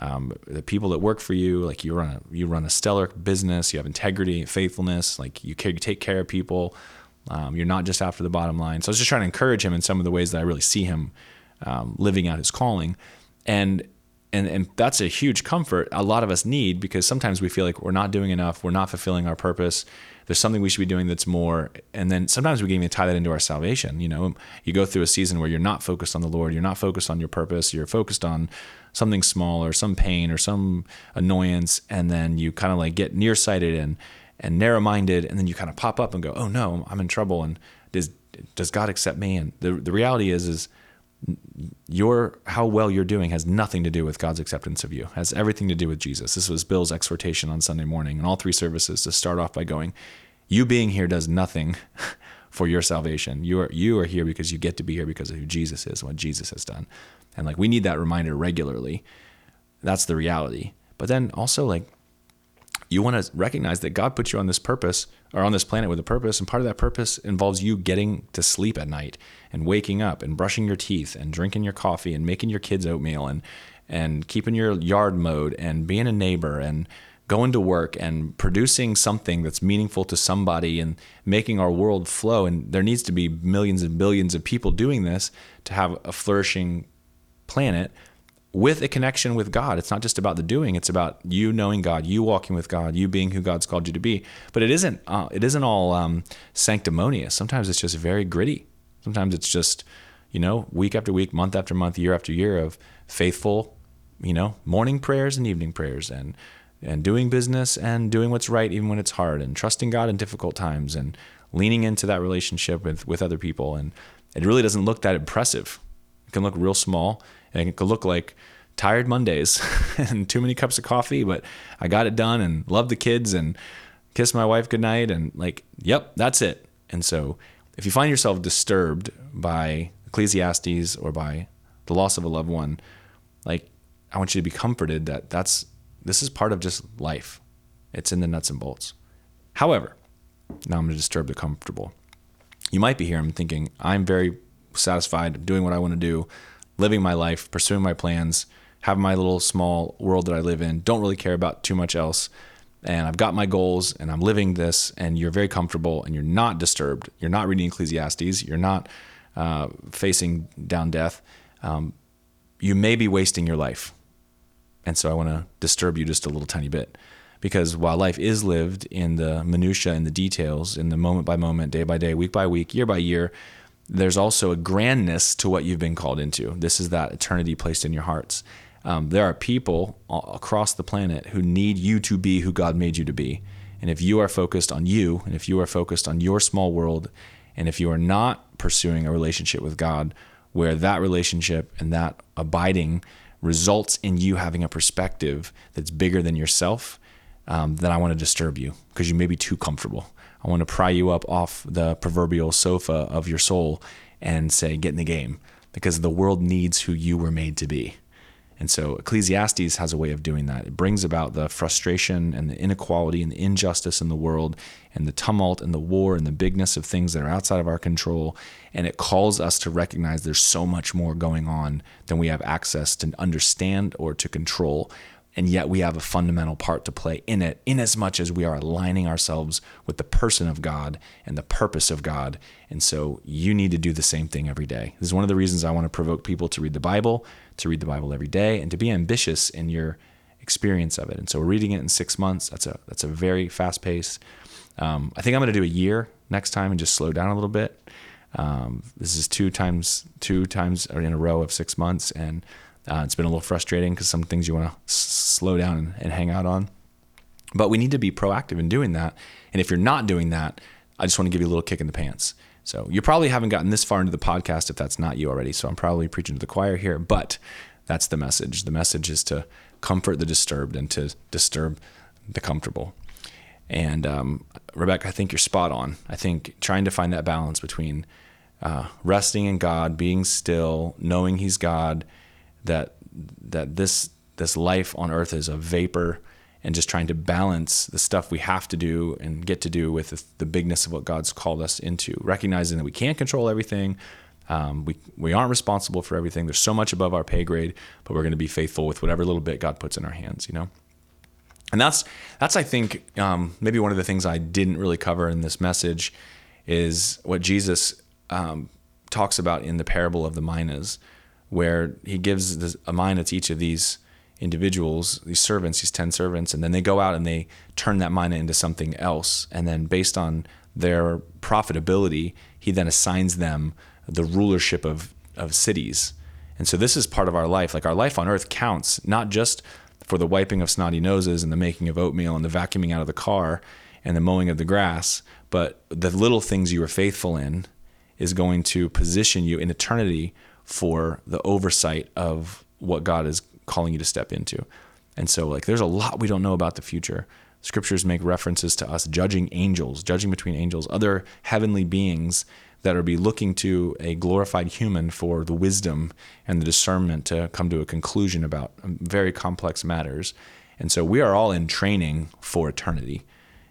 Um, the people that work for you, like you run a you run a stellar business. You have integrity, faithfulness. Like you, care, you take care of people. Um, you're not just after the bottom line. So I was just trying to encourage him in some of the ways that I really see him um, living out his calling. And and and that's a huge comfort a lot of us need because sometimes we feel like we're not doing enough we're not fulfilling our purpose there's something we should be doing that's more and then sometimes we can even tie that into our salvation you know? You go through a season where you're not focused on the lord you're not focused on your purpose you're focused on something small or some pain or some annoyance and then you kind of like get nearsighted and and narrow-minded and then you kind of pop up and go oh no i'm in trouble and does does god accept me? And the, the reality is is your how well you're doing has nothing to do with God's acceptance of you. Has everything to do with Jesus. This was Bill's exhortation on Sunday morning and all three services to start off by going, you being here does nothing for your salvation. You are you are here because you get to be here because of who Jesus is, what Jesus has done. And like we need that reminder regularly. That's the reality. But then also like you want to recognize that God put you on this purpose or on this planet with a purpose, and part of that purpose involves you getting to sleep at night and waking up and brushing your teeth and drinking your coffee and making your kids oatmeal and and keeping your yard mowed and being a neighbor and going to work and producing something that's meaningful to somebody and making our world flow. And there needs to be millions and billions of people doing this to have a flourishing planet with a connection with God. It's not just about the doing; it's about you knowing God, you walking with God, you being who God's called you to be. But it isn't. Uh, it isn't all um, sanctimonious. Sometimes it's just very gritty. Sometimes it's just, you know, week after week, month after month, year after year of faithful you know, morning prayers and evening prayers and and doing business and doing what's right even when it's hard and trusting God in difficult times and leaning into that relationship with with other people and it really doesn't look that impressive. It can look real small and it could look like tired Mondays and too many cups of coffee, but I got it done and love the kids and kiss my wife goodnight and like, yep, that's it. And so if you find yourself disturbed by Ecclesiastes or by the loss of a loved one, like I want you to be comforted that that's this is part of just life. It's in the nuts and bolts. However, now I'm going to disturb the comfortable. You might be here and thinking, I'm very satisfied doing what I want to do, living my life, pursuing my plans, have my little small world that I live in, don't really care about too much else. And I've got my goals and I'm living this, and you're very comfortable and you're not disturbed. You're not reading Ecclesiastes. You're not uh, facing down death. Um, you may be wasting your life. And so I want to disturb you just a little tiny bit. Because while life is lived in the minutia, in the details, in the moment by moment, day by day, week by week, year by year, there's also a grandness to what you've been called into. This is that eternity placed in your hearts. Um, there are people across the planet who need you to be who God made you to be. And if you are focused on you, and if you are focused on your small world, and if you are not pursuing a relationship with God where that relationship and that abiding results in you having a perspective that's bigger than yourself, um, then I want to disturb you because you may be too comfortable. I want to pry you up off the proverbial sofa of your soul and say, get in the game because the world needs who you were made to be. And so Ecclesiastes has a way of doing that. It brings about the frustration and the inequality and the injustice in the world and the tumult and the war and the bigness of things that are outside of our control. And it calls us to recognize there's so much more going on than we have access to understand or to control and yet we have a fundamental part to play in it, in as much as we are aligning ourselves with the person of God and the purpose of God. And so you need to do the same thing every day. This is one of the reasons I want to provoke people to read the Bible, to read the Bible every day, and to be ambitious in your experience of it. And so we're reading it in six months. That's a that's a very fast pace. Um, I think I'm going to do a year next time and just slow down a little bit. Um, this is two times two times in a row of six months, and uh, it's been a little frustrating because some things you want to s- slow down and, and hang out on. But we need to be proactive in doing that. And if you're not doing that, I just want to give you a little kick in the pants. So you probably haven't gotten this far into the podcast if that's not you already. So I'm probably preaching to the choir here, but that's the message. The message is to comfort the disturbed and to disturb the comfortable. And um, Rebecca, I think you're spot on. I think trying to find that balance between uh, resting in God, being still, knowing He's God, that that this this life on earth is a vapor and just trying to balance the stuff we have to do and get to do with the, the bigness of what God's called us into, recognizing that we can't control everything. Um, we, we aren't responsible for everything. There's so much above our pay grade, but we're going to be faithful with whatever little bit God puts in our hands, you know? And that's, that's I think, um, maybe one of the things I didn't really cover in this message is what Jesus um, talks about in the parable of the minas where he gives a mina to each of these individuals, these servants, these 10 servants, and then they go out and they turn that mina into something else. And then based on their profitability, he then assigns them the rulership of, of cities. And so this is part of our life. Like our life on earth counts, not just for the wiping of snotty noses and the making of oatmeal and the vacuuming out of the car and the mowing of the grass, but the little things you are faithful in is going to position you in eternity for the oversight of what God is calling you to step into. And so, like, there's a lot we don't know about the future. Scriptures make references to us judging angels, judging between angels, other heavenly beings that are be looking to a glorified human for the wisdom and the discernment to come to a conclusion about very complex matters. And so we are all in training for eternity.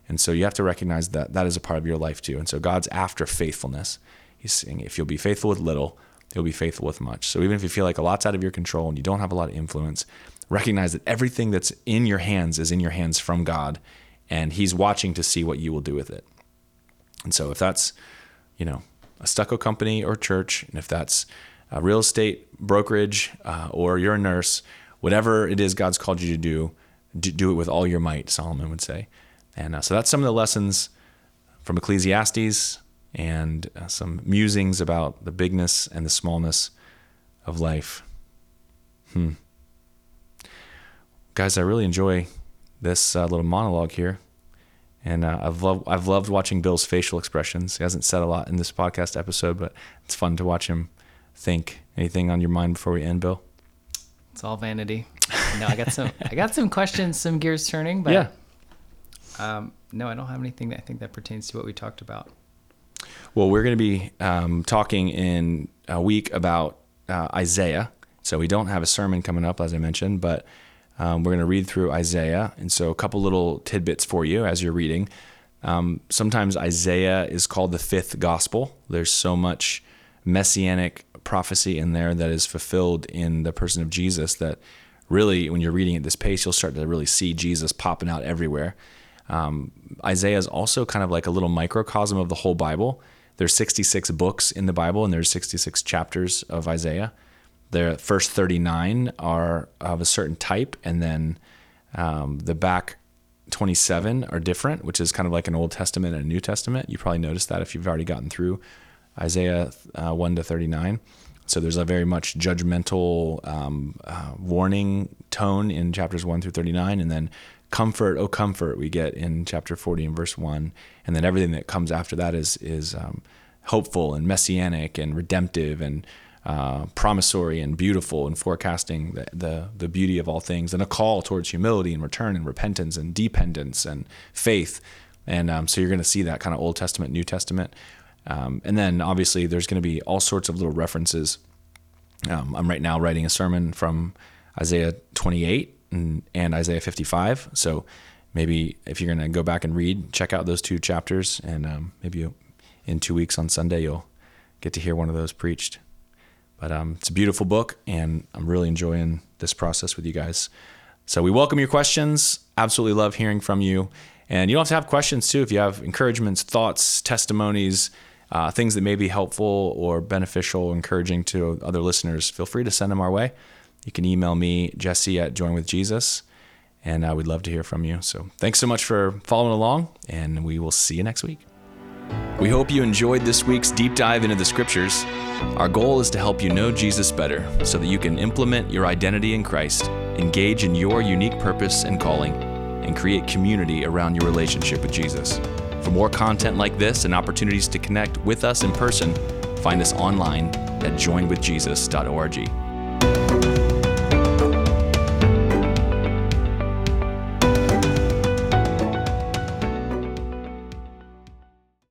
And so you have to recognize that that is a part of your life too. And so God's after faithfulness. He's saying, if you'll be faithful with little, you'll be faithful with much. So even if you feel like a lot's out of your control and you don't have a lot of influence, recognize that everything that's in your hands is in your hands from God, and He's watching to see what you will do with it. And so if that's, you know, a stucco company or church, and if that's a real estate brokerage uh, or you're a nurse, whatever it is God's called you to do, do it with all your might, Solomon would say. And uh, so that's some of the lessons from Ecclesiastes and uh, some musings about the bigness and the smallness of life. Hmm. guys, I really enjoy this uh, little monologue here. And uh, I've loved I've loved watching Bill's facial expressions. He hasn't said a lot in this podcast episode, but it's fun to watch him think. Anything on your mind before we end, Bill? It's all vanity. No, I got some. I got some questions, some gears turning, but Yeah. um, no, I don't have anything that I think that pertains to what we talked about. Well, we're going to be um, talking in a week about uh, Isaiah. So we don't have a sermon coming up, as I mentioned, but um, we're going to read through Isaiah. And so a couple little tidbits for you as you're reading. Um, sometimes Isaiah is called the fifth gospel. There's so much messianic prophecy in there that is fulfilled in the person of Jesus that really, when you're reading at this pace, you'll start to really see Jesus popping out everywhere. Um, Isaiah is also kind of like a little microcosm of the whole Bible. There's 66 books in the Bible, and there's 66 chapters of Isaiah. The first 39 are of a certain type, and then um, the back 27 are different, which is kind of like an Old Testament and a New Testament. You probably noticed that if you've already gotten through Isaiah uh, 1 to 39. So there's a very much judgmental um, uh, warning tone in chapters 1 through 39, and then comfort, oh comfort, we get in chapter 40 and verse 1, and then everything that comes after that is is um, hopeful and messianic and redemptive and uh, promissory and beautiful and forecasting the, the the beauty of all things, and a call towards humility and return and repentance and dependence and faith, and um, so you're going to see that kind of Old Testament, New Testament. Um, and then obviously there's going to be all sorts of little references. Um, I'm right now writing a sermon from Isaiah 28 and, and Isaiah 55. So maybe if you're going to go back and read, check out those two chapters, and um, maybe you, in two weeks on Sunday you'll get to hear one of those preached. But um, it's a beautiful book, and I'm really enjoying this process with you guys. So we welcome your questions. Absolutely love hearing from you. And you don't have to have questions too. If you have encouragements, thoughts, testimonies, uh, things that may be helpful or beneficial, encouraging to other listeners, feel free to send them our way. You can email me, Jesse at Join with Jesus, and uh, we'd love to hear from you. So thanks so much for following along, and we will see you next week. We hope you enjoyed this week's deep dive into the scriptures. Our goal is to help you know Jesus better so that you can implement your identity in Christ, engage in your unique purpose and calling, and create community around your relationship with Jesus. For more content like this and opportunities to connect with us in person, find us online at joinedwithjesus.org.